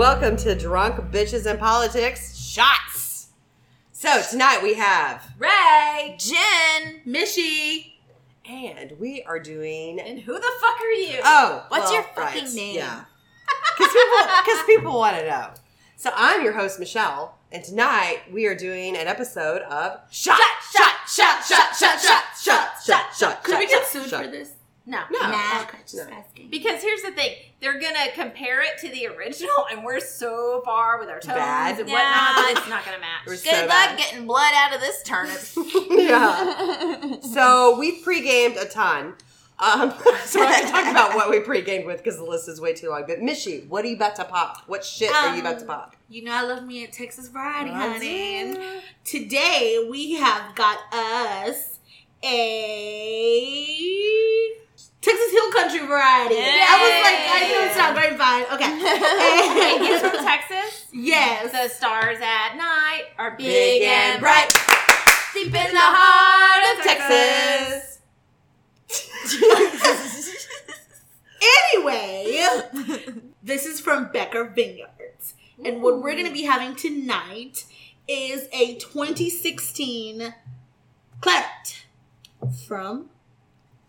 Welcome to Drunk Bitches and Politics Shots. So, tonight we have, Ray, Jen, Mishy, and we are doing. and who the fuck are you? Oh, What's well, your fucking right, name? Yeah. Because people, 'cause people want to know. So, I'm your host, Michelle, and tonight we are doing an episode of Shot, Shot, Shot, Shot, Shot, Shot, Shot, Shot, Shot. Could we get sued for this? No, No. nah. Okay, just No. asking. Because here's the thing: they're gonna compare it to the original, and we're so far with our toes Bad. and Yeah. whatnot. It's not gonna match. We're Good so luck bad. getting blood out of this turnip. yeah. So we've pre-gamed a ton. Um, so we're not gonna talk about what we pre-gamed with because the list is way too long. But Mishy, what are you about to pop? What shit are you about to Um, pop? You know I love me a Texas variety, That's honey. And today we have got us a Texas Hill Country variety. Yay. I was like, I knew it's not grapevine. And he's from Texas. yes. The stars at night are big, Big and and bright, deep in the heart of Texas. Anyway, this is from Becker Vineyards. And what we're going to be having tonight is a 2016 Claret from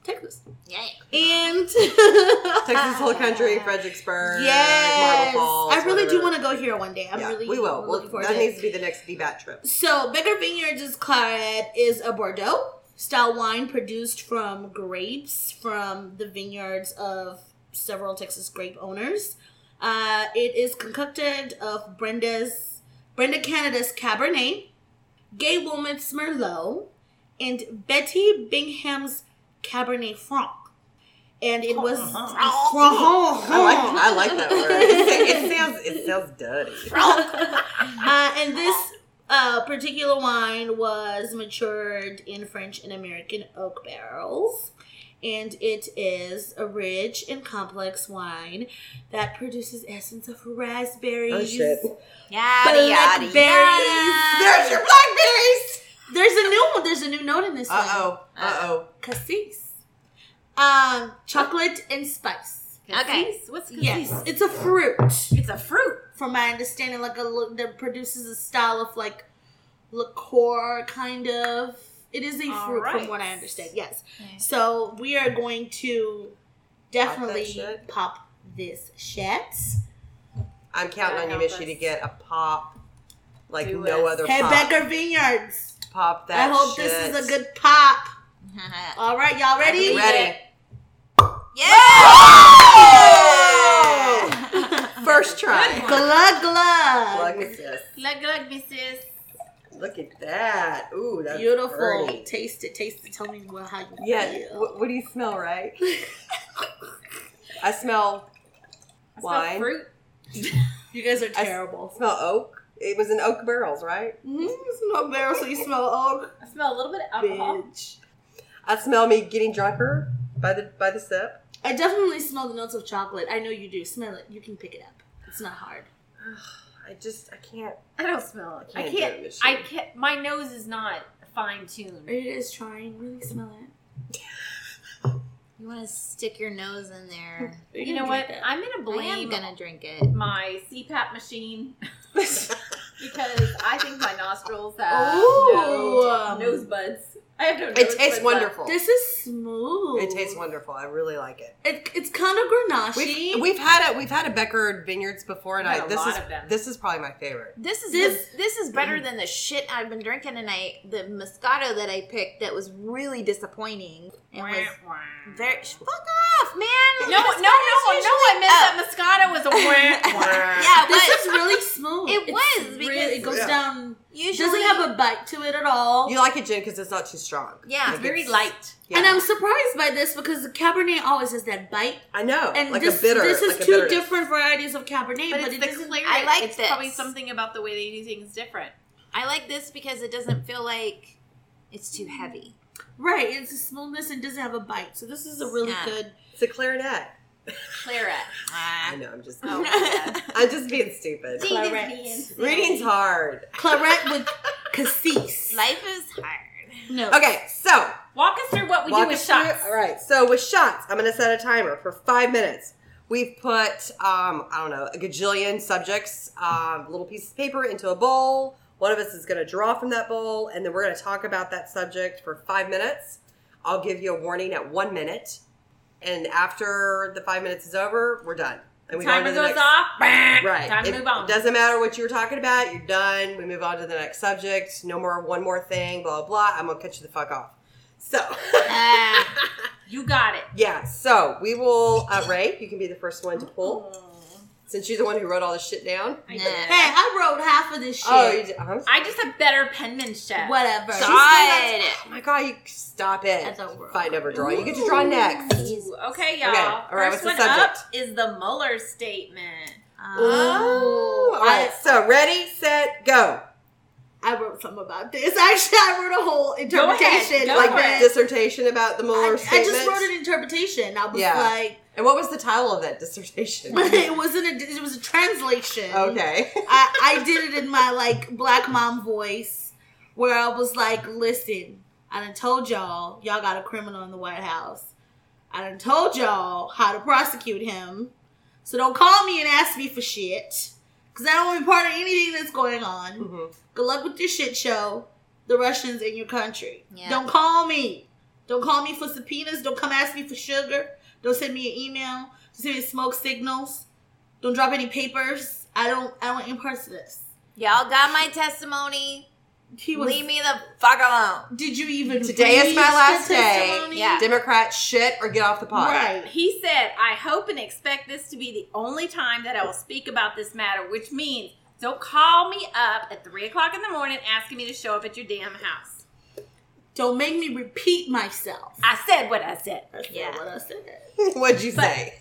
Texas. Yeah. And Texas Hill Country, Fredericksburg, yes, Marble Falls. I really do want to go here one day. I'm yeah, really we will. looking Well, forward that to needs it. to be the next DBAT trip. So, Becker Vineyards' Claret is a Bordeaux style wine produced from grapes from the vineyards of several Texas grape owners. Uh, it is concocted of Brenda's Brenda Canada's Cabernet, Gay Woman's Merlot, and Betty Bingham's Cabernet Franc. And it was I like I like that word. It, it sounds it sounds dirty. uh, and this uh, particular wine was matured in French and American oak barrels. And it is a rich and complex wine that produces essence of raspberries. Oh shit! Yada yada Blackberries. yada. There's your blackberries. There's a new one. There's a new note in this one. Uh oh. Uh oh. Cassis. Um, chocolate and spice. Okay, what's cassis? Yes, cassis? it's a fruit. It's a fruit. From my understanding, like a look that produces a style of like liqueur, kind of. It is a All fruit, from what I understand. Yes. Okay. So we are going to definitely pop this shit. I'm counting on you, Help Mishy, to get a pop like Do no it. other Hey, pop. Becker Vineyards. Pop that. I hope shit. this is a good pop. All right, y'all ready? Ready. Yeah! First try. Glug glug. Look at this. Look, look, missus. Look at that. Ooh, that's Beautiful. pretty. Taste it. Taste it. Tell me what, how you Yeah. feel. What, what do you smell? Right. I smell I smell wine. fruit. You guys are I- terrible. Smell oak. It was in oak barrels, right? Mm-hmm. Smell barrel, so you smell oak. I smell a little bit of alcohol. Bitch. I smell me getting drunker by the by the sip. I definitely smell the notes of chocolate. I know you do. Smell it. You can pick it up. It's not hard. I just I can't. I don't smell it. I Can't do can't. it, I can't. My nose is not fine tuned. It is trying. Really smell it. You want to stick your nose in there. You know what? I'm gonna blame. I am blame gonna drink it. my CPAP machine because I think my nostrils have Ooh. no nose buds. I have no. It tastes buds left. wonderful. This is smooth. It tastes wonderful. I really like it. It, it's kind of grenache. We've, we've had a we've had a Becker Vineyards before, and I this lot is of them. this is probably my favorite. This is This- the, this is better than the shit I've been drinking tonight. The Moscato that I picked that was really disappointing and was very fuck off, man. No, no, no, no! I meant that Moscato was a wah, wah. Yeah, this but is really smooth. It It's was, really, because- it goes Yeah. down. Usually Doesn't have a bite to it at all. You like it, Jen, because it's not too strong. Yeah, Like, It's very light. Yeah. And I'm surprised by this because the Cabernet always has that bite. I know, And like this, a bitter. this is like two different varieties of Cabernet, But, but, it's it the doesn't. clarity. I like it's probably something about the way they do things different. I like this because it doesn't feel like it's too heavy. Right, it's a smoothness and doesn't have a bite. So this is a really Yeah. good. It's a clarinet. Claret. I Ah. know. I'm just. Oh, my God. I'm just being stupid. Claret. Reading's hard. Claret with cassis. Life is hard. No. Okay, so Walk us through what we walk do with us through- shots. All right, so with shots, I'm going to set a timer for five minutes. We've put, um, I don't know, a gajillion subjects, um, little pieces of paper into a bowl. One of us is going to draw from that bowl, and then we're going to talk about that subject for five minutes. I'll give you a warning at one minute, and after the five minutes is over, we're done. And we go on Timer to the goes next- off. Right. Time to It move on. Doesn't matter what you were talking about. You're done. We move on to the next subject. No more one more thing. Blah blah. blah. I'm gonna cut you the fuck off. So, Ah. You got it. yeah. So we will. Uh, Ray, you can be the first one to pull since you're the one who wrote all this shit down. I Nah. did. Hey, I wrote half of this shit. Oh, you did. uh I just have better penmanship. Whatever. God. Oh my god! You stop it. That's over. Fine, over draw. You get to draw next. Ooh, okay, y'all. Okay, all right, First what's one the up subject? is the Mueller statement. Oh, all right. So ready, set, go. I wrote something about this. Actually, I wrote a whole interpretation. Go like for a it. dissertation about the Mueller I, I statement. just wrote an interpretation. I was Yeah. like, And what was the title of that dissertation? it wasn't a. It was a translation. okay. I, I did it in my like black mom voice, where I was like, "Listen, I done told y'all, y'all got a criminal in the White House. I done told y'all how to prosecute him. So don't call me and ask me for shit, because I don't want to be part of anything that's going on. Mhm. Good luck with your shit show. The Russians in your country. Yeah. Don't call me. Don't call me for subpoenas. Don't come ask me for sugar. Don't send me an email. Don't send me smoke signals. Don't drop any papers. I don't. I don't want any parts of this. Y'all got my testimony. He was. Leave me the fuck alone. Did you even? Today is my last day. testimony? Yeah. Democrats shit or get off the pot. Right. He said, I hope and expect this to be the only time that I will speak about this matter, which means don't call me up at 3 o'clock in the morning asking me to show up at your damn house. Don't make me repeat myself. I said what I said. That's Yeah. not what I said. What'd you But- say?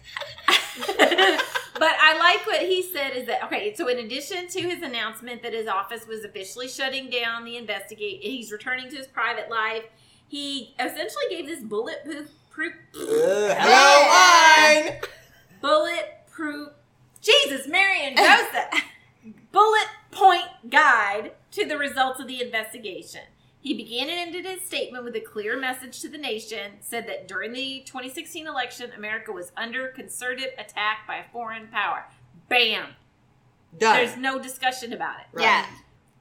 but I like what he said is that okay, so in addition to his announcement that his office was officially shutting down the investigate he's returning to his private life, he essentially gave this bulletproof proof, Ugh, hello, line. bulletproof Jesus, Mary and Joseph bullet point guide to the results of the investigation. He began and ended his statement with a clear message to the nation, said that during the 2016 election, America was under concerted attack by a foreign power. Bam. Done. There's no discussion about it. Right. Yeah.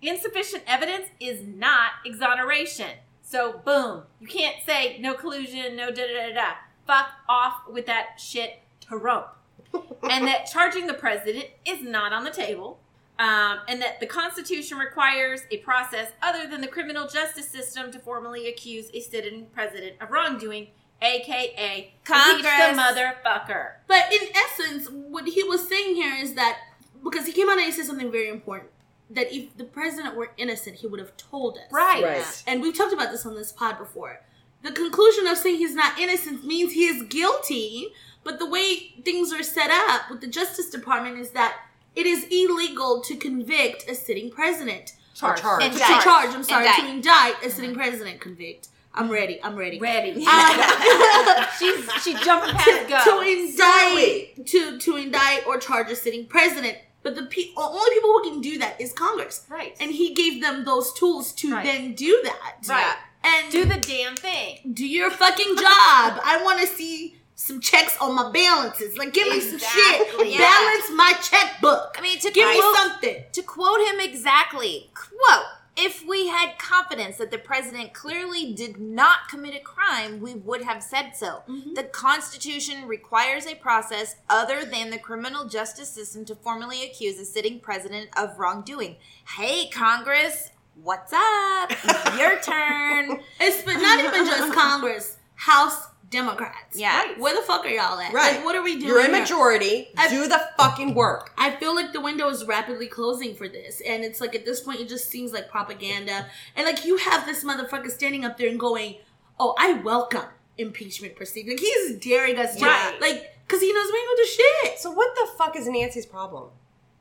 Insufficient evidence is not exoneration. So, boom. You can't say no collusion, no da da da da. Fuck off with that shit to rope. and that charging the president is not on the table. Um, and that the Constitution requires a process other than the criminal justice system to formally accuse a sitting president of wrongdoing, aka Congress. the motherfucker. But in essence, what he was saying here is that because he came out and he said something very important that if the president were innocent, he would have told us. Right. Right. And we've talked about this on this pod before. The conclusion of saying he's not innocent means he is guilty, but the way things are set up with the Justice Department is that it is illegal to convict a sitting president. Charge. Charge. To Indict. charge, I'm sorry, Indict. to indict a sitting president. Convict. I'm ready. I'm ready. Ready. Um, She's she jumping to, past go. to indict to to indict or charge a sitting president. But the pe- only people who can do that is Congress, right. and he gave them those tools to Right. then do that. right. And Do the damn thing. do your fucking job. I want to see some checks on my balances. Like, give me some shit. Yeah. Balance my checkbook. I mean, to give me something. to quote him exactly, quote, if we had confidence that the president clearly did not commit a crime, we would have said so. Mhm. The Constitution requires a process other than the criminal justice system to formally accuse a sitting president of wrongdoing. Hey, Congress, what's up? Your turn. It's not even just Congress. House Democrats. Yeah. Right. Where the fuck are y'all at? Right. Like, what are we doing? You're in here? majority. I- Do the fucking work. I feel like the window is rapidly closing for this. And it's like at this point, it just seems like propaganda. And like you have this motherfucker standing up there and going, Oh, I welcome impeachment proceedings. Like he's daring us to, Right. like, because he knows we ain't gonna do shit. So what the fuck is Nancy's problem?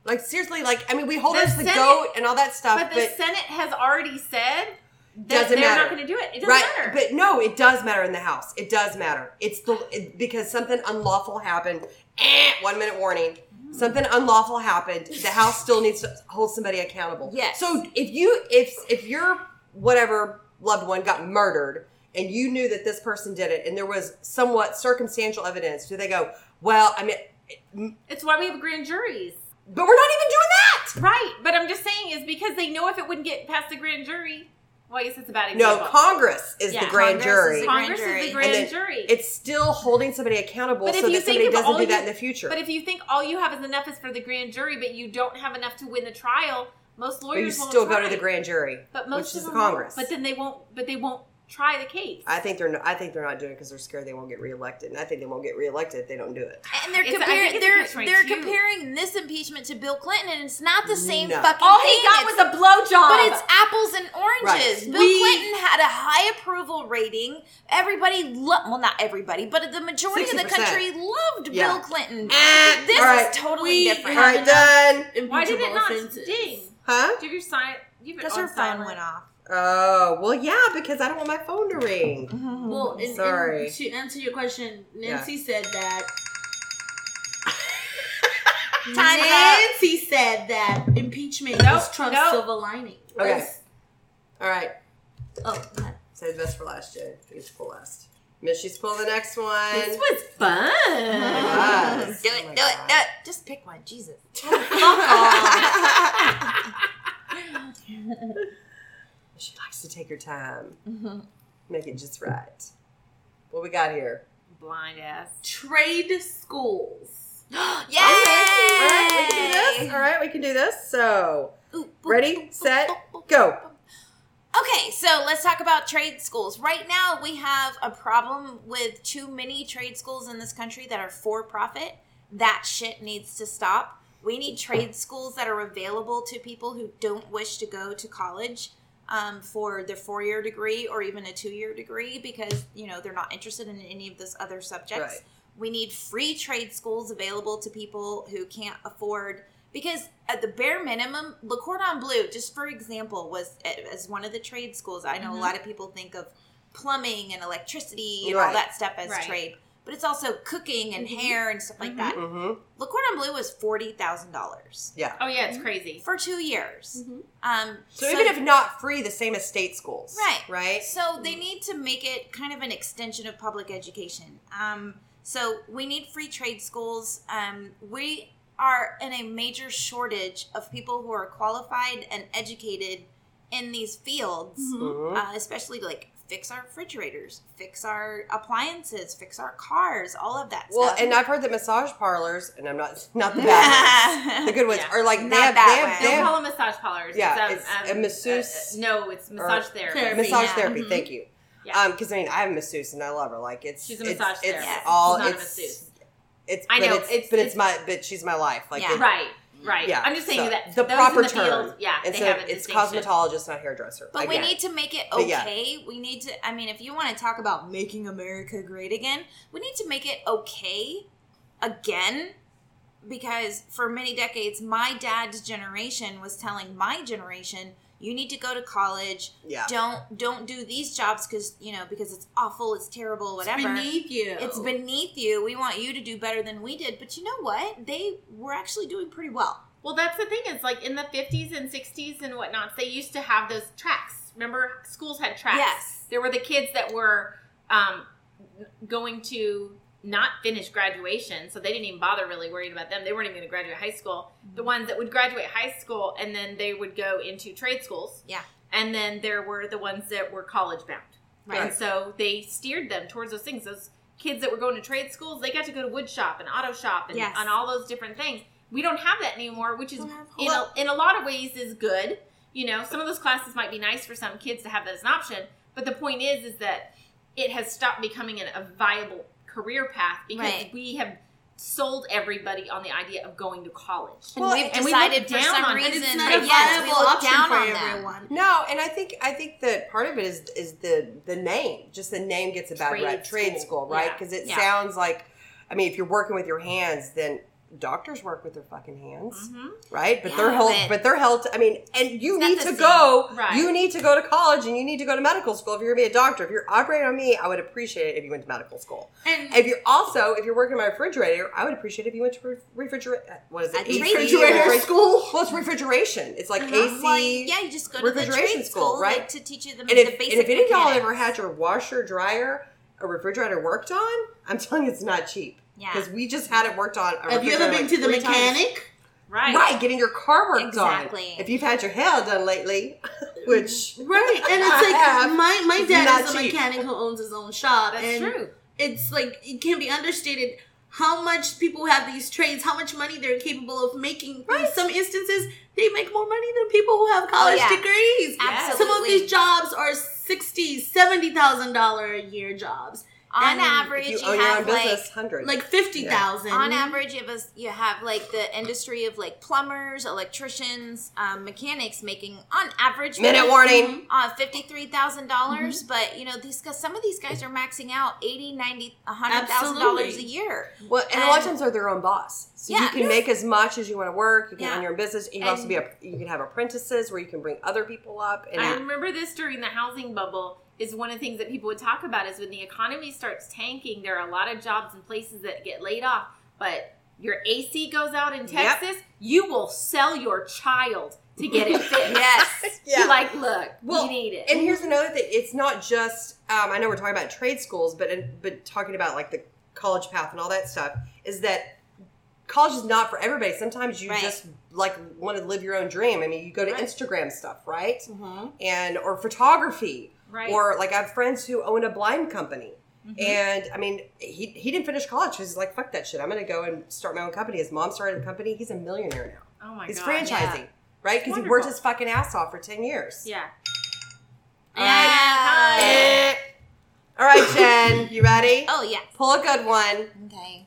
Like seriously, like I mean, we hold The her to the Senate- goat and all that stuff, But but, the Senate has already said Doesn't matter. they're matter. not going to do it. It doesn't right? matter. But no, it does matter in the House. It does matter. It's the it, because something unlawful happened. Eh, one minute warning. Something unlawful happened. The House still needs to hold somebody accountable. Yes. So if you if if your whatever loved one got murdered and you knew that this person did it and there was somewhat circumstantial evidence, do they go? Well, I mean, It's why we have grand juries. But we're not even doing that. Right. But I'm just saying is because they know if it wouldn't get past the grand jury. Well, I guess it's a bad No. Congress is Yeah, the grand Congress jury. is the Congress grand is the grand And jury. it's still holding somebody accountable But if so you that think somebody of doesn't all do that you- in the future. But if you think all you have is enough is for the grand jury, but you don't have enough to win the trial, most But lawyers you won't still go to the grand jury, But most which of is the them won't. Congress. But then they won't. But they won't try the case. I think they're. Not, I think they're not doing it because they're scared they won't get reelected, and I think they won't get reelected if they don't do it. And they're It's- comparing they're they're comparing this impeachment to Bill Clinton, and it's not the same No. fucking all thing. he got It's- was a blowjob. But it's apples and oranges. Right. Bill We- Clinton had a high approval rating. Everybody, lo- well, not everybody, but the majority of the country loved Yeah. Bill Clinton. Eh, this all right. is totally We different. All right, done. Why did it not offenses. ding? Huh? Do your sign? Because her phone went off. Oh well, yeah, because I don't want my phone to ring. Oh, well, and, Sorry. and to answer your question, Nancy said that. Time's up. Nancy said that impeachment Nope, is Trump's nope. silver lining. Okay. All right, Oh, God. say the best for last, Jen. You get pull last. Miss, she's pull the next one. This was fun. Yes. Do Oh it, my do it, God. do it. Just pick one, Jesus. she likes to take her time, mm-hmm. make it just right. What we got here? Blind ass. Trade schools. Yay! All right, we can do this. All right, we can do this. So, Ooh, boop, ready, boop, boop, set, boop, boop, go. Okay, so let's talk about trade schools. Right now, we have a problem with too many trade schools in this country that are for profit. That shit needs to stop. We need trade schools that are available to people who don't wish to go to college um, for their four year degree or even a two year degree because you know they're not interested in any of those other subjects. Right. We need free trade schools available to people who can't afford because at the bare minimum, Le Cordon Bleu, just for example, was as one of the trade schools. I know Mhm. a lot of people think of plumbing and electricity and all that stuff as Right. trade, but it's also cooking and Mhm. hair and stuff like that. Mm-hmm. Le Cordon Bleu was forty thousand dollars Yeah. Oh yeah, it's crazy. for two years. Mhm. Um, So, even if not free, the same as state schools. Right. Right. So they need to make it kind of an extension of public education. Um, so we need free trade schools. Um, we are in a major shortage of people who are qualified and educated in these fields, Mhm. uh, especially like fix our refrigerators, fix our appliances, fix our cars, all of that Well, stuff. and I've heard that massage parlors, and I'm not not the bad ones, the good ones Yeah. are like they Not have, that they have, way. they Don't have call them massage parlors. Yeah, it's, um, it's a um, masseuse uh, no, it's massage therapy. therapy. massage yeah. therapy. Mhm. Thank you. Yeah. Um, because I mean, I have a masseuse and I love her. Like it's She's a it's, massage It's therapist. all She's not a it's masseuse. it's. I but know, It's, it's- but it's, it's- my but she's my life. Like Yeah. it- Right, right. Yeah, I'm just saying so that the proper the term. Field, yeah, they so have a it's cosmetologist, not hairdresser. But I we need to make it But yeah. okay. We need to, I mean, if you want to talk about making America great again, we need to make it okay again because for many decades, my dad's generation was telling my generation, you need to go to college. Yeah. Don't don't do these jobs because you know because it's awful, it's terrible, whatever. Beneath you. It's beneath you. We want you to do better than we did. But you know what? They were actually doing pretty well. Well, that's the thing. Is like in the 50s and 60s and whatnot, they used to have those tracks. Remember, schools had tracks. Yes. There were the kids that were um, going to not finish graduation, so they didn't even bother really worrying about them. They weren't even going to graduate high school. Mm-hmm. The ones that would graduate high school and then they would go into trade schools. Yeah. And then there were the ones that were college bound. Right. And so they steered them towards those things. Those kids that were going to trade schools, they got to go to wood shop and auto shop and, Yes. and all those different things. We don't have that anymore, which is in, a, in a lot of ways is good. You know, some of those classes might be nice for some kids to have that as an option, but the point is, is that it has stopped becoming an, a viable career path because Right. we have sold everybody on the idea of going to college. And Well, we've and we look decided for down some on it. and reason it's not that a yes, viable look option for on them. everyone. No, and I think I think that part of it is is the the name. Just the name gets a bad Trade rep. Trade school. school, right? Yeah. Because it Yeah. sounds like, I mean, if you're working with your hands, then doctors work with their fucking hands, Mhm. right? But Yeah, they're held. but- But, they're held. I mean, and you need to go. Right. You need to go to college, and you need to go to medical school if you're gonna be a doctor. If you're operating on me, I would appreciate it if you went to medical school. And If you're also, if you're working in my refrigerator, I would appreciate it if you went to refrigerator. What is it? Refrigerator school. Well, it's refrigeration. It's like Uh-huh. AC. Well, yeah, you just go to refrigeration school, school, right? like, to teach you the, And the if, basic and if any of y'all ever had your washer, dryer, or refrigerator worked on, I'm telling you, it's not cheap. Yeah. because we just had it worked on. Have you ever been to the three times. mechanic? Right. Right, getting your car worked on. Exactly. on. If you've had your hair done lately, which Right, and it's like have. my my dad is a cheap. mechanic who owns his own shop, That's and true. it's like it can't be understated how much people who have these trades, how much money they're capable of making. In some instances, they make more money than people who have college oh, yeah. degrees. Absolutely. Some of these jobs are sixty, seventy thousand dollar a year jobs, On And average, you you, own your own have like business, hundred. like fifty thousand. on average you have, a, you have like the industry of like plumbers, electricians, um, mechanics making on average minute like, warning. uh, fifty-three dollars but you know these guys some of these guys are maxing out eighty ninety a hundred thousand dollars a year Well, and, a lot of times they're their own boss, so you Yeah. can make as much as you want to work. You can Yeah. own your own business. You can also be a. You can have apprentices where you can bring other people up. And I remember this during the housing bubble. Is one of the things that people would talk about is when the economy starts tanking, there are a lot of jobs and places that get laid off. But your AC goes out in Yep. Texas, you will sell your child to get it fixed. yes Yeah. Like, look, Well, we need it. And here's another thing: it's not just. Um, I know we're talking about trade schools, but but talking about like the college path and all that stuff is that college is not for everybody. Sometimes you Right. just like want to live your own dream. I mean, you go to Right. Instagram stuff, right? Mhm. And or photography, right. or like I have friends who own a blind company. Mm-hmm. And I mean, he, he didn't finish college. He's like, fuck that shit. I'm going to go and start my own company. His mom started a company. He's a millionaire now. oh my god. He's god. franchising, right? Because he Wonderful. worked his fucking ass off for 10 years. Yeah. yeah Eh. All right, Jen, you ready? oh yeah Pull a good one. okay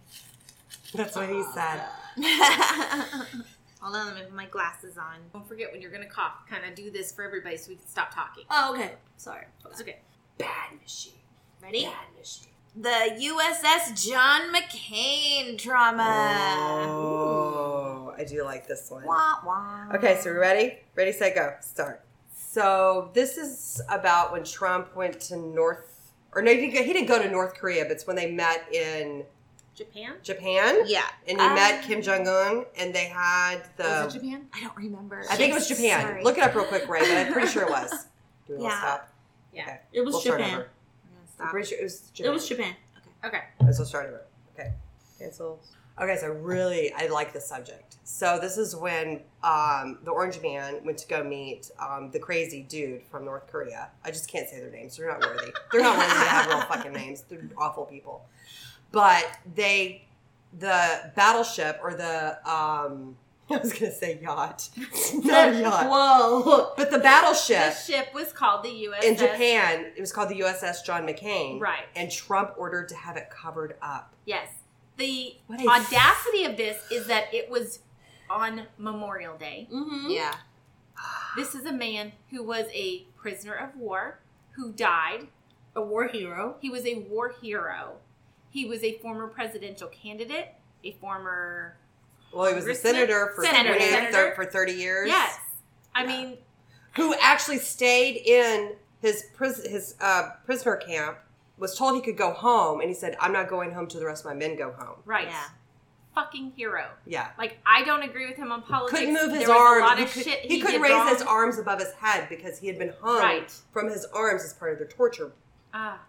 That's what he said. hold on let me put my glasses on Don't forget when you're gonna cough, kind of do this for everybody so we can stop talking. Oh, okay. Sorry. It's okay. Bad machine. ready Bad machine. the uss john mccain drama Oh, I do like this one. wah, wah. Okay, so we ready? Ready, set, go. Start. So this is about when Trump went to North, or no, he didn't go, he didn't go to North Korea, but it's when they met in Japan? Japan. yeah And he Um, met Kim Jong Un, and they had the. Was it Japan? i don't remember I think it was Japan. Sorry. Look it up real quick, Ray, but I'm pretty sure it was. Do we Yeah. stop? Yeah. Okay. It was We'll Japan. over. I'm gonna I'm stop. pretty sure it was It Japan. was Japan. Okay. Okay. Let's go start over. Okay. Cancel. Okay, so really, I like the subject. So this is when um, the Orange Man went to go meet um, the crazy dude from North Korea. I just can't say their names. They're not worthy. They're not worthy to have real fucking names. They're awful people. But they, the battleship or the, um, I was gonna say yacht, not a yacht, Whoa. but the battleship. The ship was called the USS. in Japan. It was called the USS John McCain. Right. And Trump ordered to have it covered up. Yes. The What a- audacity of this is that it was on Memorial Day. Mm-hmm. yeah This is a man who was a prisoner of war who died. A war hero. He was a war hero. He was a former presidential candidate, a former Well, he was a senator for Senator, 20 senator. for 30 years. Yes. I Yeah. mean, Who actually stayed in his pris- his uh, prisoner camp, was told he could go home, and he said, I'm not going home till the rest of my men go home. right. Yeah. Fucking hero. Yeah. Like I don't agree with him on politics. Couldn't move his there was arms. A lot he of could, shit he he, couldn't raise wrong. his arms above his head because he had been hung Right. from his arms as part of their torture. Ah,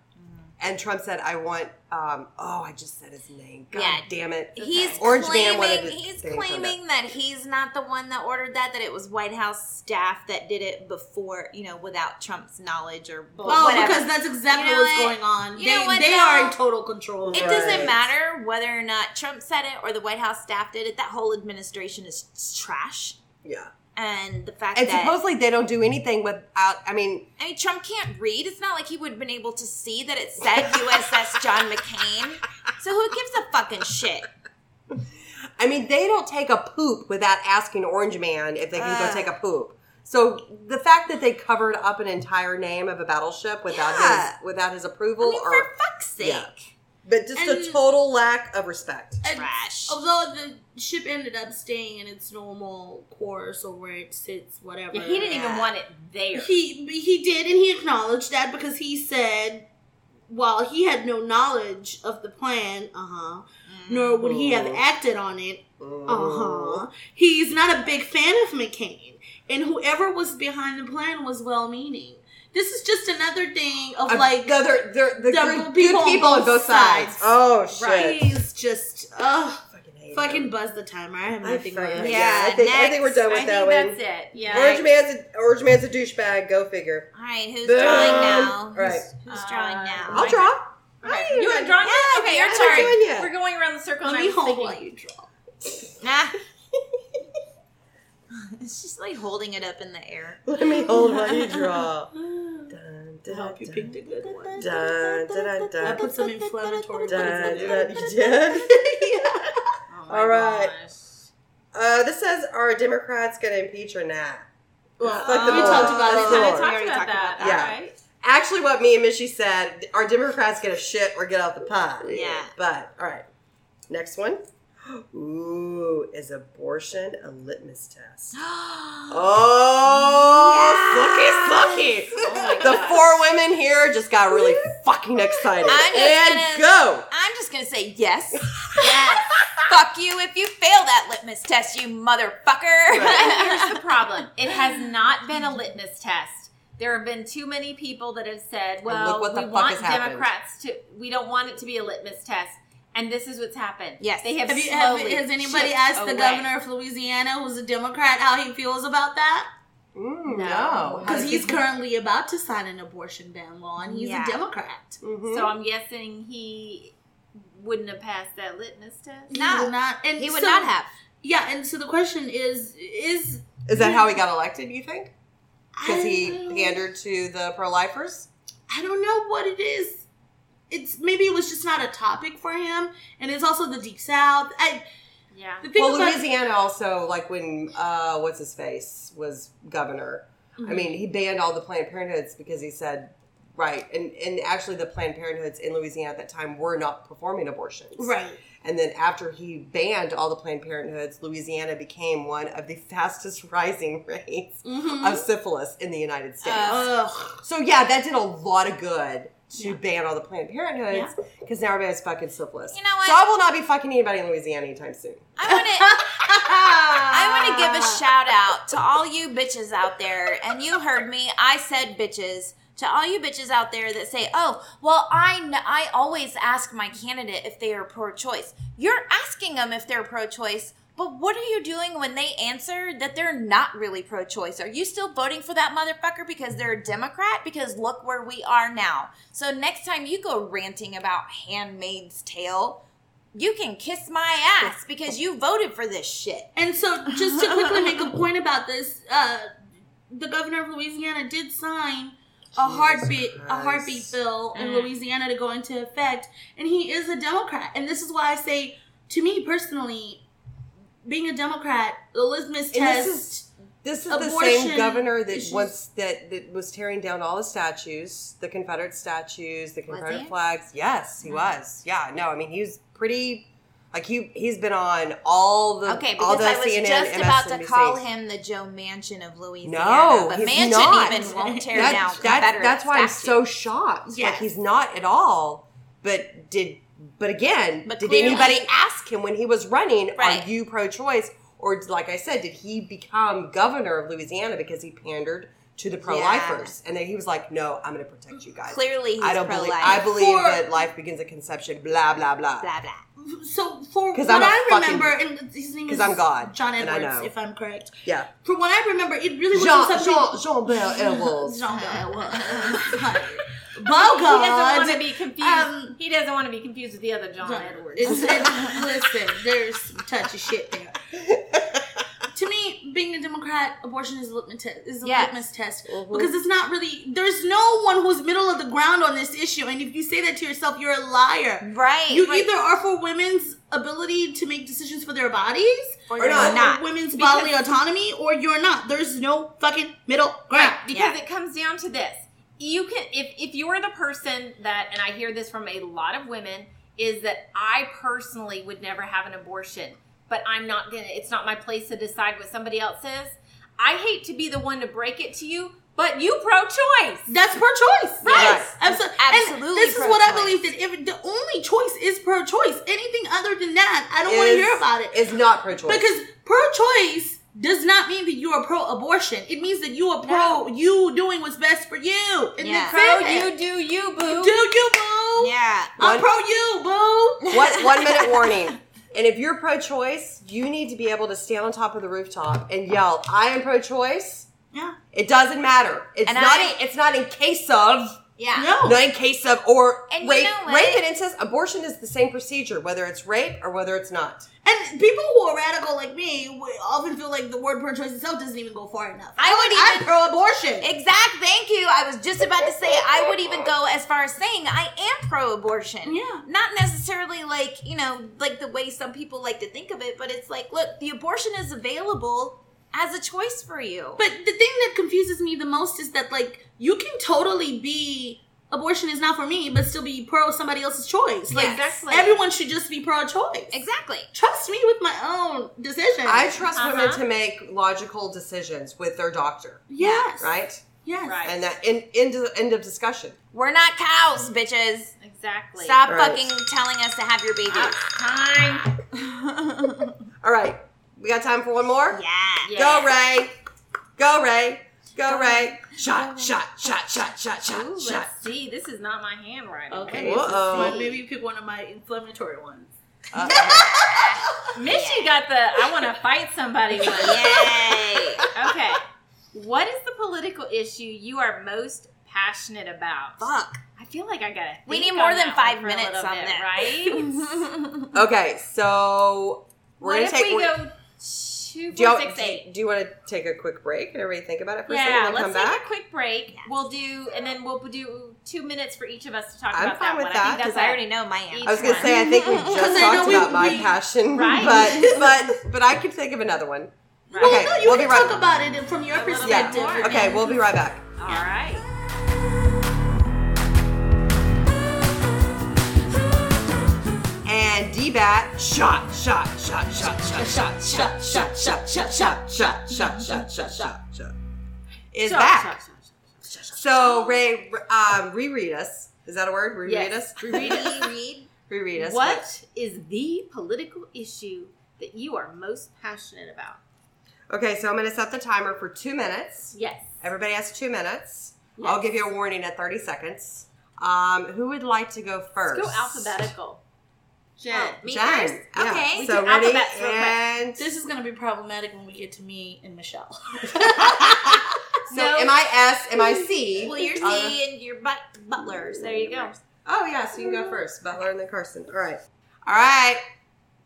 And Trump said, I want, um, oh, I just said his name. God Yeah. damn it. He's Orange claiming Man wanted he's say from claiming that he's not the one that ordered that. That it was White House staff that did it before, you know, without Trump's knowledge or Oh, whatever. because that's exactly You know what's what? going on. You they know what, they are in total control. it Right. doesn't matter whether or not Trump said it or the White House staff did it. That whole administration is trash. Yeah. And the fact And that supposedly they don't do anything without, I mean, I mean, Trump can't read. It's not like he would have been able to see that it said USS John McCain. So who gives a fucking shit? I mean, they don't take a poop without asking Orange Man if they can Ugh. go take a poop. So the fact that they covered up an entire name of a battleship without Yeah. his without his I approval, mean, or for fuck's sake. Yeah. But just a total lack of respect. And Trash. Although the ship ended up staying in its normal course or where it sits, whatever. yeah, he didn't Yeah. even want it there. He he did, and he acknowledged that because he said, while he had no knowledge of the plan, uh huh, nor would he have Mhm. acted on it, uh Mm. huh. He's not a big fan of McCain, and whoever was behind the plan was well meaning. This is just another thing of like the, the, the, the the good, people good on people on both both sides. sides. Oh shit! please just oh Fucking hate fucking them. buzz the timer. I have nothing fucking- more. yeah, Yeah, I think I think we're next. done I with think that one. that's it. Yeah. Orange man's a, orange man's a douchebag. Go figure. All right, who's Boom. drawing now? All right. Who's, who's drawing Uh, now? I'll draw. Okay. I- You want to draw? Yeah, okay, your turn. sorry. Doing it. We're going around the circle, Let and me I was hold thinking. while you draw. Nah. it's just like holding it up in the air. Let me hold while you draw. Dun, I dun, hope you dun, picked a good one. dun, dun, dun, I put some inflammatory Dun, words in dun, there. dun, dun. Oh All right. Uh, this says, are Democrats going to impeach or not? Well, Fuck the we talked about it. do I it. talked already about talked that. about that. All right. Actually, what me and Mishy said, are Democrats going to shit or get out the pot? Yeah. But, all right. Next one. Ooh, is abortion a litmus test? Oh, sucky, sucky. Oh my The four women here just got really fucking excited. I'm and gonna- go. I'm just gonna say yes. Yes. Fuck you if you fail that litmus test, you motherfucker. And here's the problem: it has not been a litmus test. There have been too many people that have said, "Well, look what we want has happened." Democrats to. We don't want it to be a litmus test." And this is what's happened. Yes. they have, Have you, have, slowly has anybody chipped asked the governor of Louisiana, who's a Democrat, how he feels about that? Mm, No. no. Because does he's he- currently about to sign an abortion ban law, and he's Yeah. a Democrat. Mhm. So I'm guessing he wouldn't have passed that litmus test. He No. would not. And he would so- not have. Yeah, and so the question is: Is Is that how he got elected, you think? Because he don't- pandered to the pro lifers? I don't know what it is. It's maybe it was just not a topic for him, and it's also the deep south. I Yeah. the thing Well, about Louisiana also, like when, uh, what's his face was governor. Mm-hmm. I mean, he banned all the Planned Parenthoods because he said, right, and, and actually the Planned Parenthoods in Louisiana at that time were not performing abortions. right. And then after he banned all the Planned Parenthoods, Louisiana became one of the fastest rising rates Mm-hmm. of syphilis in the United States. Uh, so yeah, that did a lot of good to Yeah. ban all the Planned Parenthoods because now everybody has fucking syphilis. You know what? So I will not be fucking anybody in Louisiana anytime soon. I want to. I want to give a shout out to all you bitches out there, and you heard me. I said bitches. To all you bitches out there that say, "Oh, well, I kn- I always ask my candidate if they are pro-choice." You're asking them if they're pro-choice, but what are you doing when they answer that they're not really pro-choice? Are you still voting for that motherfucker because they're a Democrat? Because look where we are now. So next time you go ranting about Handmaid's Tale, you can kiss my ass because you voted for this shit. And so, just to quickly make a point about this, uh, the governor of Louisiana did sign a Jesus heartbeat a heartbeat bill in Mm. Louisiana to go into effect, and he is a Democrat. And this is why I say, to me personally, being a Democrat, the litmus And test. this is this is the Abortion same governor that issues- once that, that was tearing down all the statues, the Confederate statues, the Confederate he? flags. Yes, he Mm-hmm. was. Yeah, no, I mean he was pretty. Like he he's been on all the Okay, all because the I was CNN, just about to call him the Joe Manchin of Louisiana. No, but he's Manchin not. even won't tear That- down that- Confederate that's why I'm so shocked. Like he's not at all. But did but again, But did clearly- anybody ask him when he was running, Right. are you pro choice? Or like I said, did he become governor of Louisiana because he pandered to the pro lifers? And then he was like, No, I'm gonna protect you guys. Clearly, he's I don't pro-life. believe I believe For- that life begins at conception, blah blah blah. blah blah. so for what I'm a I fucking- remember, and his name is I'm God, John and I Edwards, know. if I'm correct. Yeah. From what I remember, it really was Jean something. Jean Jean Bell Edwards. Jean Bell Edwards. He doesn't want to be confused. Um, he doesn't want to be confused with the other John Edwards. It's, it's, listen, there's some touchy shit there. to me, being a Democrat, abortion is a litmus test. Is a Yes. litmus test Mhm. because it's not really. There's no one who's middle of the ground on this issue, and if you say that to yourself, you're a liar. Right. You right. either are for women's ability to make decisions for their bodies, or or you're not. not. women's Because- bodily autonomy, or you're not. There's no fucking middle ground. because Yeah. it comes down to this you can if if you're the person that and i hear this from a lot of women is that i personally would never have an abortion but i'm not gonna it's not my place to decide what somebody else says i hate to be the one to break it to you but you pro-choice That's pro-choice. Right. Yes, absolutely. Absolutely And this is what I believe that if the only choice is pro-choice, anything other than that, I don't want to hear about it. it. Is not pro choice. Because pro-choice does not mean that you are pro-abortion. It means that you are pro you doing what's best for you. And Yeah. that's Pro, it. you do you, boo. do you, boo? Yeah. I'm One- pro you, boo. One, one minute warning. And if you're pro choice, you need to be able to stand on top of the rooftop and yell, I am pro choice. Yeah. It doesn't matter. It's And not I- it's not in case of Yeah. No. not in case of or And you rape know rape and incest abortion is the same procedure whether it's rape or whether it's not. And people who are radical like me often feel like the word pro-choice itself doesn't even go far enough. I would I'm even- pro-abortion. Exact. Thank you. I was just about to say I would even go as far as saying I am pro-abortion. Yeah. Not necessarily like you know like the way some people like to think of it, but it's like look, the abortion is available as a choice for you. But the thing that confuses me the most is that like you can totally be abortion is not for me, but still be pro somebody else's choice. Like Yes. Exactly. everyone should just be pro-choice. exactly. Trust me with my own decision. I trust women Uh-huh. to make logical decisions with their doctor, yes. right? Yes. Right. And that in end of, end of discussion. We're not cows, bitches. Exactly. Stop Right. fucking telling us to have your babies. Ah, time. All right. We got time for one more? yeah. Go Ray. Go Ray. Go Ray. Shot, shot, shot, shot, shot, shot, Ooh, shot. let's see. This is not my handwriting. Okay. Whoa. so maybe you pick one of my inflammatory ones. Uh-oh. Mishy got the I want to fight somebody one. Yay. Okay. What is the political issue you are most passionate about? Fuck. I feel like I gotta. We need more than five one for a minutes on bit, that. right? Okay, so we're what gonna if take. we we're- go two, do, you, four, six, eight? do you want to take a quick break and everybody think about it for a second and then let's come take back? a quick break. We'll do, and then we'll do two minutes for each of us to talk I'm about fine that with one. that, I think Because that's I already know my answer. I was gonna one. say I think we just I know talked we- about my we- passion, Right. but but but I could think of another one. Right. Okay, no, you we'll can be right- talk about it from your A little bit perspective. more. Okay, we'll be right back. All right. And D-Bat, shot, shot, shot, shot, shot, shot, shot, shot, shot, shot, shot, shot, shot, shot, shot, shot, shot, is Shot, back. shot, shot, shot. So Ray, um, reread us. Is that a word? Reread Yes. us. Reread us. Read. Reread us. What is the political issue that you are most passionate about? Okay, so I'm going to set the timer for two minutes. Yes. Everybody has two minutes. I'll give you a warning at 30 seconds. Um, who would like to go first? Let's go alphabetical. Jen. Oh, me Jen. first? Yeah. Okay. We So ready and This is gonna be problematic when we get to me and Michelle. so No. M I S M I C. Well, you're Uh, C and you're but butlers. There you go. Oh yeah, so you can go first, Butler and then Carson. All right, all right.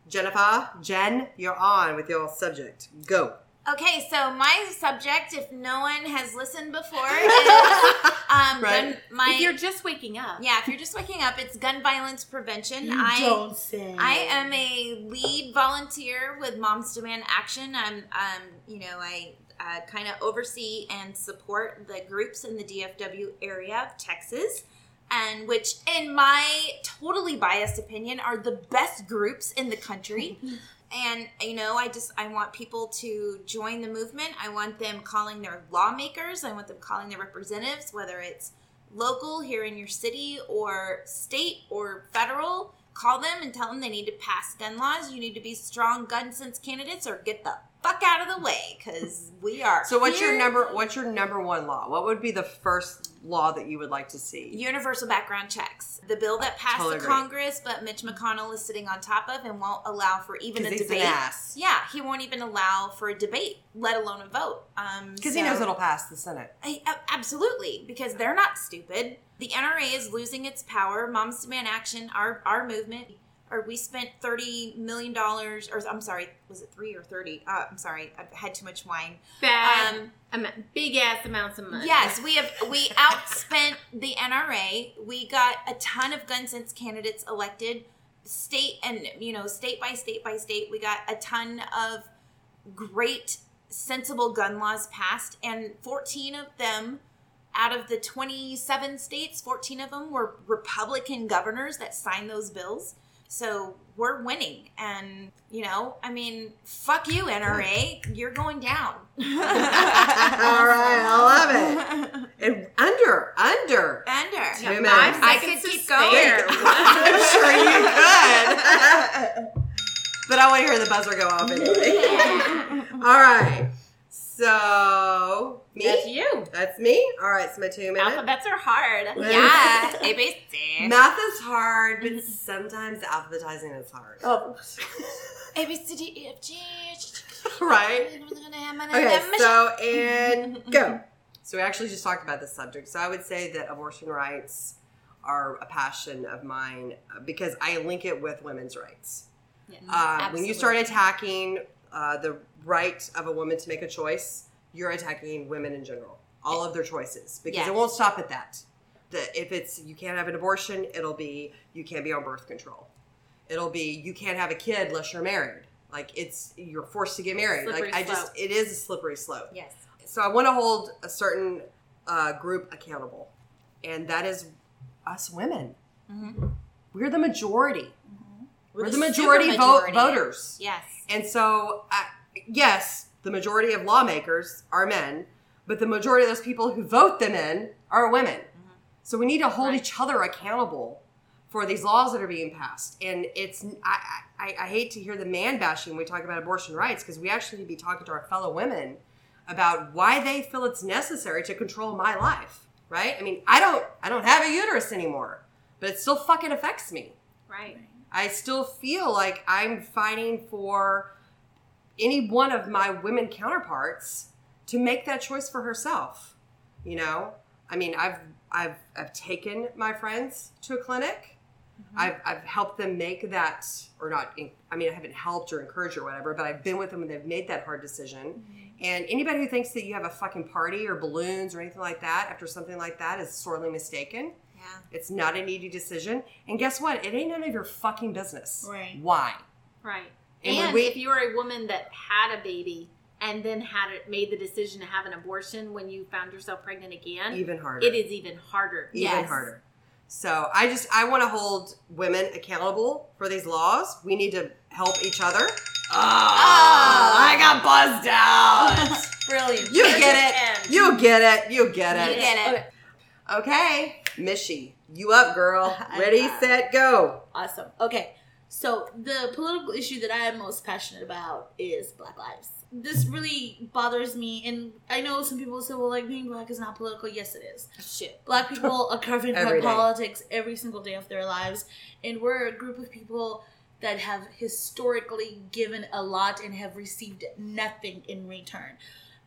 Jennifer, Jen, you're on with your subject. Go. Okay, so my subject, if no one has listened before, is um, Right. gun, my if you're just waking up. yeah. If you're just waking up, it's gun violence prevention. You I don't say. I am a lead volunteer with Moms Demand Action. I'm, um, you know, I uh, kind of oversee and support the groups in the DFW area of Texas, and which, in my totally biased opinion, are the best groups in the country. And you know, I just I want people to join the movement. I want them calling their lawmakers. I want them calling their representatives, whether it's local here in your city or state or federal. Call them and tell them they need to pass gun laws. You need to be strong gun sense candidates or get the fuck out of the way because we are. So what's your number? What's your number one law? What would be the first law that you would like to see? Universal background checks. The bill that passed Totally the agree. Congress, but Mitch McConnell is sitting on top of and won't allow for even a Because debate. Yeah, he won't even allow for a debate, let alone a vote. Um, Because he knows it'll pass the Senate. I- absolutely, because they're not stupid. The NRA is losing its power. Moms Demand Action, our our movement, or we spent thirty million dollars, or I'm sorry, was it three or thirty? Uh, I'm sorry, I've had too much wine. Bad, Um, big ass amounts of money. Yes, we have we outspent the NRA. We got a ton of gun sense candidates elected, state and you know state by state by state. We got a ton of great sensible gun laws passed, and fourteen of them out of the 27 states 14 of them were republican governors that signed those bills so we're winning and you know i mean fuck you nra you're going down All right, I love it. And under, under. Under. Two Yeah, minutes. I seconds could keep going. I'm sure you could. but I want to hear the buzzer go off anyway. All All right. So me. That's you. That's me. All right. So my two minutes. Alphabets are hard. Yeah, ABC. Math is hard, but sometimes alphabetizing is hard. Oh, A B C D E F G. right. Okay. So and go. So we actually just talked about this subject. So I would say that abortion rights are a passion of mine uh, because I link it with women's rights. Yeah. Uh, when you start attacking uh, the right of a woman to make a choice, you're attacking women in general, all of their choices, because Yeah. it won't stop at that. The, if it's you can't have an abortion, it'll be you can't be on birth control. It'll be you can't have a kid unless you're married. Like it's you're forced to get married. Slippery like I just it is a slippery slope. Yes. So I want to hold a certain uh, group accountable, and that is us women. Mhm. We're the majority. We're, the the majority, vote voters. Yes. And so, uh, yes, the majority of lawmakers are men, but the majority of those people who vote them in are women. Mm-hmm. So we need to hold Right. each other accountable for these laws that are being passed. And it's I, I, I hate to hear the man bashing when we talk about abortion rights because we actually need to be talking to our fellow women about why they feel it's necessary to control my life. Right? I mean, I don't I don't have a uterus anymore, but it still fucking affects me. Right. I still feel like I'm fighting for any one of my women counterparts to make that choice for herself. You know, I mean, I've I've I've taken my friends to a clinic. Mm-hmm. I've I've helped them make that, or not. I mean, I haven't helped or encouraged or whatever, but I've been with them when they've made that hard decision. Mm-hmm. And anybody who thinks that you have a fucking party or balloons or anything like that after something like that is sorely mistaken. Yeah. It's not an easy decision. And guess what? It ain't none of your fucking business. Right. Why? Right. And And, we- if you were a woman that had a baby and then had it, made the decision to have an abortion when you found yourself pregnant again, Even harder. it is even harder. Even Yes. harder. So I just I want to hold women accountable for these laws. We need to help each other. Oh, I got buzzed out. brilliant. You get it. You get it. You get it. You it. get it. Okay. Okay, Mishy, you up, girl? Ready, set, go. Awesome. Okay. So the political issue that I am most passionate about is Black Lives. This really bothers me, and I know some people say, "Well, like being black is not political." Yes, it is. Shit. Black people are Every by politics every single day of their lives, and we're a group of people that have historically given a lot and have received nothing in return.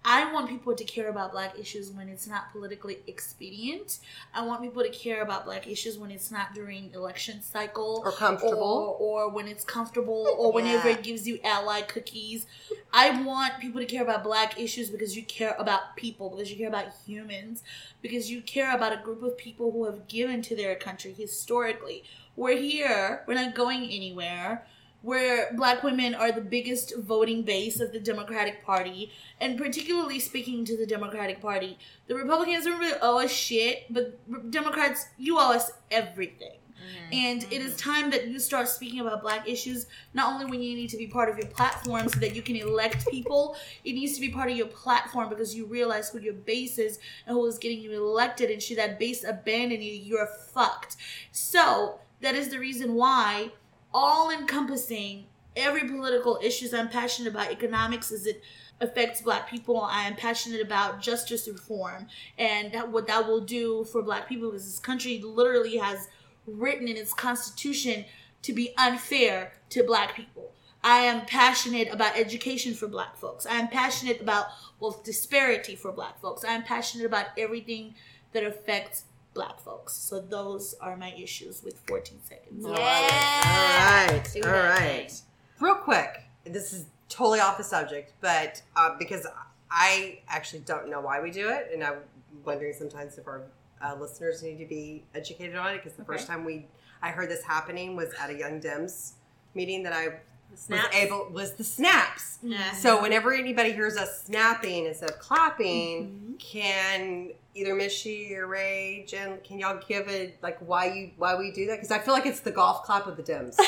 I want people to care about black issues when it's not politically expedient. I want people to care about black issues when it's not during election cycle Or comfortable. or, or when it's comfortable or whenever Yeah. it gives you ally cookies. I want people to care about black issues because you care about people, because you care about humans, because you care about a group of people who have given to their country historically. We're here, we're not going anywhere. Where black women are the biggest voting base of the Democratic Party, and particularly speaking to the Democratic Party, the Republicans don't really owe us shit, but Democrats, you owe us everything. Mm-hmm. And it is time that you start speaking about black issues, not only when you need to be part of your platform so that you can elect people, it needs to be part of your platform because you realize who your base is and who is getting you elected. And should that base abandon you, you're fucked. So, that is the reason why, all encompassing every political issues I'm passionate about, economics as it affects black people. I am passionate about justice reform and that, what that will do for black people because this country literally has written in its constitution to be unfair to black people. I am passionate about education for black folks. I am passionate about wealth disparity for black folks. I am passionate about everything that affects black folks. So those are my issues with 14 seconds. Yeah. All right. Do All that right. Real quick, this is totally off the subject, but uh, because I actually don't know why we do it, and I'm wondering sometimes if our uh, listeners need to be educated on it. Because the first time we I heard this happening was at a Young Dems meeting that I was able was the snaps. Yeah. So whenever anybody hears us snapping instead of clapping, Mhm. can either Mishy or Ray, Jen, can y'all give it like why you why we do that? Because I feel like it's the golf clap of the Dems. so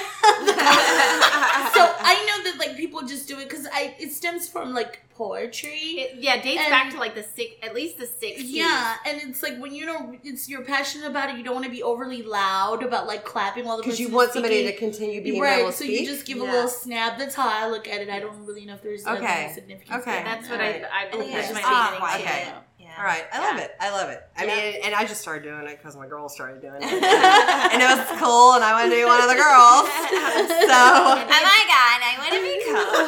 I know that like people just do it because I it stems from like poetry. It, yeah, dates And- back to like the six, at least the sixties. yeah, and it's like when you know it's you're passionate about it, you don't want to be overly loud about like clapping while the Because person you is want somebody to continue being right, able to so speak. you just give a little snap. That's how I look at it. I don't really know if there's Okay. okay. significance. Okay. behind that's what that. I I believe think it's my just ah, beginning. quiet. okay. Yeah. All right, I love it. I love it. I Yeah. mean, and I just started doing it because my girls started doing it, and it was cool, and I wanted to be one of the girls. So Oh my god, I want to be cool.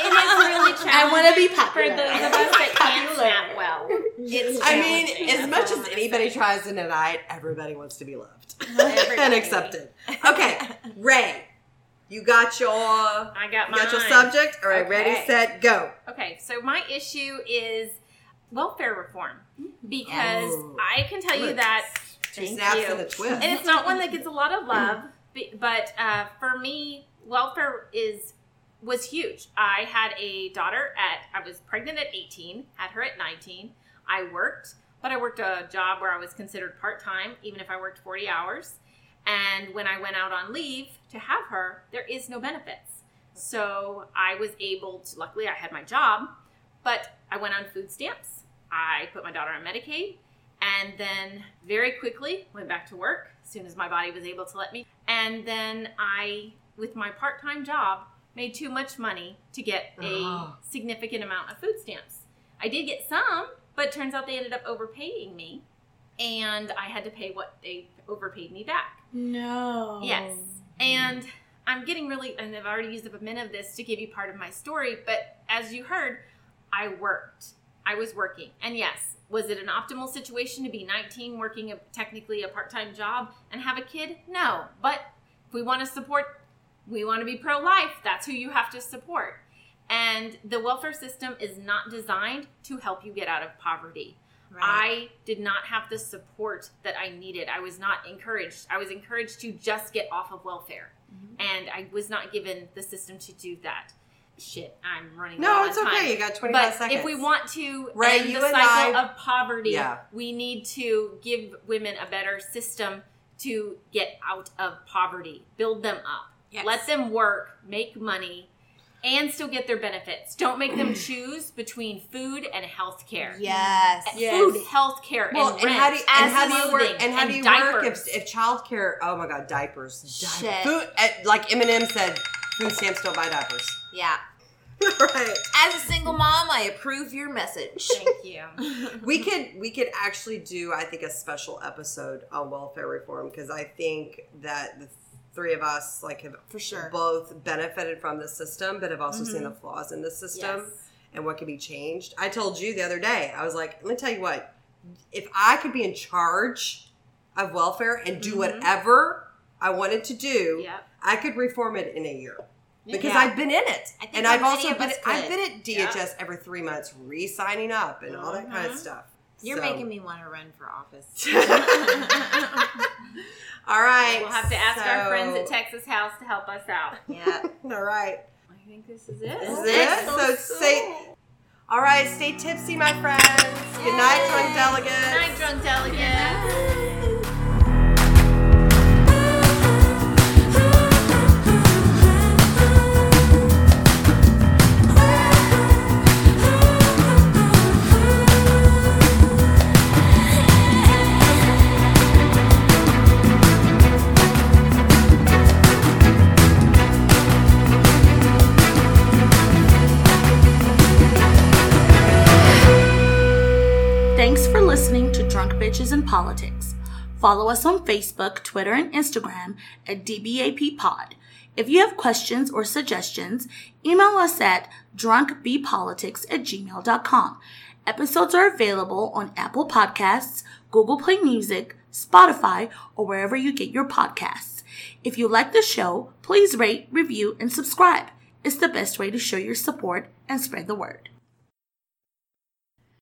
It is really challenging. I want to be for popular. those of us that can't Popular. snap well. It's I mean, as much as anybody tries to deny it, everybody wants to be loved and accepted. Okay, Ray, you got your I got you got your subject. All right, ready, set, go. Okay, so my issue is welfare reform. Because Oh. I can tell you that Thank snaps you. and a twist. and it's not one that gets a lot of love but uh, for me welfare is was huge. I had a daughter at i was pregnant at 18 had her at 19 i worked but i worked a job where i was considered part-time even if i worked 40 hours. And when i went out on leave to have her there is no benefits. So i was able to luckily i had my job but i went on food stamps i put my daughter on medicaid and then very quickly went back to work as soon as my body was able to let me and then i with my part-time job made too much money to get a Oh. significant amount of food stamps i did get some but turns out they ended up overpaying me and i had to pay what they overpaid me back No. Yes. And I'm getting really, and I've already used up a minute of this to give you part of my story, but as you heard, I worked. I was working. And yes, was it an optimal situation to be 19 working a, technically a part time job and have a kid? No. But if we want to support, we want to be pro life, that's who you have to support. And the welfare system is not designed to help you get out of poverty. I did not have the support that I needed. I was not encouraged. I was encouraged to just get off of welfare. Mm-hmm. And I was not given the system to do that. Shit, I'm running no, on it's time. okay. You got 25 But seconds. if we want to Ray, end you the cycle I- of poverty, Yeah. we need to give women a better system to get out of poverty, build them up, Yes. let them work, make money, and still get their benefits. Don't make them choose between food and health care. Yes. Yes. Food, health care, well, and and rent, how do you, and how do you work? And how do you diapers. work if if childcare? Oh my God, diapers. Diapers. Shit. Food, uh, like Eminem said, food stamps don't buy diapers. Yeah. right. As a single mom, I approve your message. Thank you. We could we could actually do I think a special episode on welfare reform because I think that the three of us like have For sure. both benefited from the system but have also seen Mhm. the flaws in the system Yes. and what can be changed. I told you the other day I was like, let me tell you what, if I could be in charge of welfare and do Mhm. whatever I wanted to do, Yep. I could reform it in a year. Because Yeah. I've been in it, and I've also been. us I've been at DHS every three months, re-signing up and all that kind of Mhm. stuff. You're So- making me want to run for office. all right. We'll have to ask our friends at Texas House to help us out. yeah. All right. I think this is it. This is it. So stay. All right. Stay tipsy, my friends. Good night, drunk delegates. Good night, drunk delegates. In Politics. Follow us on Facebook, Twitter, and Instagram at DBAP Pod. If you have questions or suggestions, email us at drunkbpolitics at gmail.com. Episodes are available on Apple Podcasts, Google Play Music, Spotify, or wherever you get your podcasts. If you like the show, please rate, review, and subscribe. It's the best way to show your support and spread the word.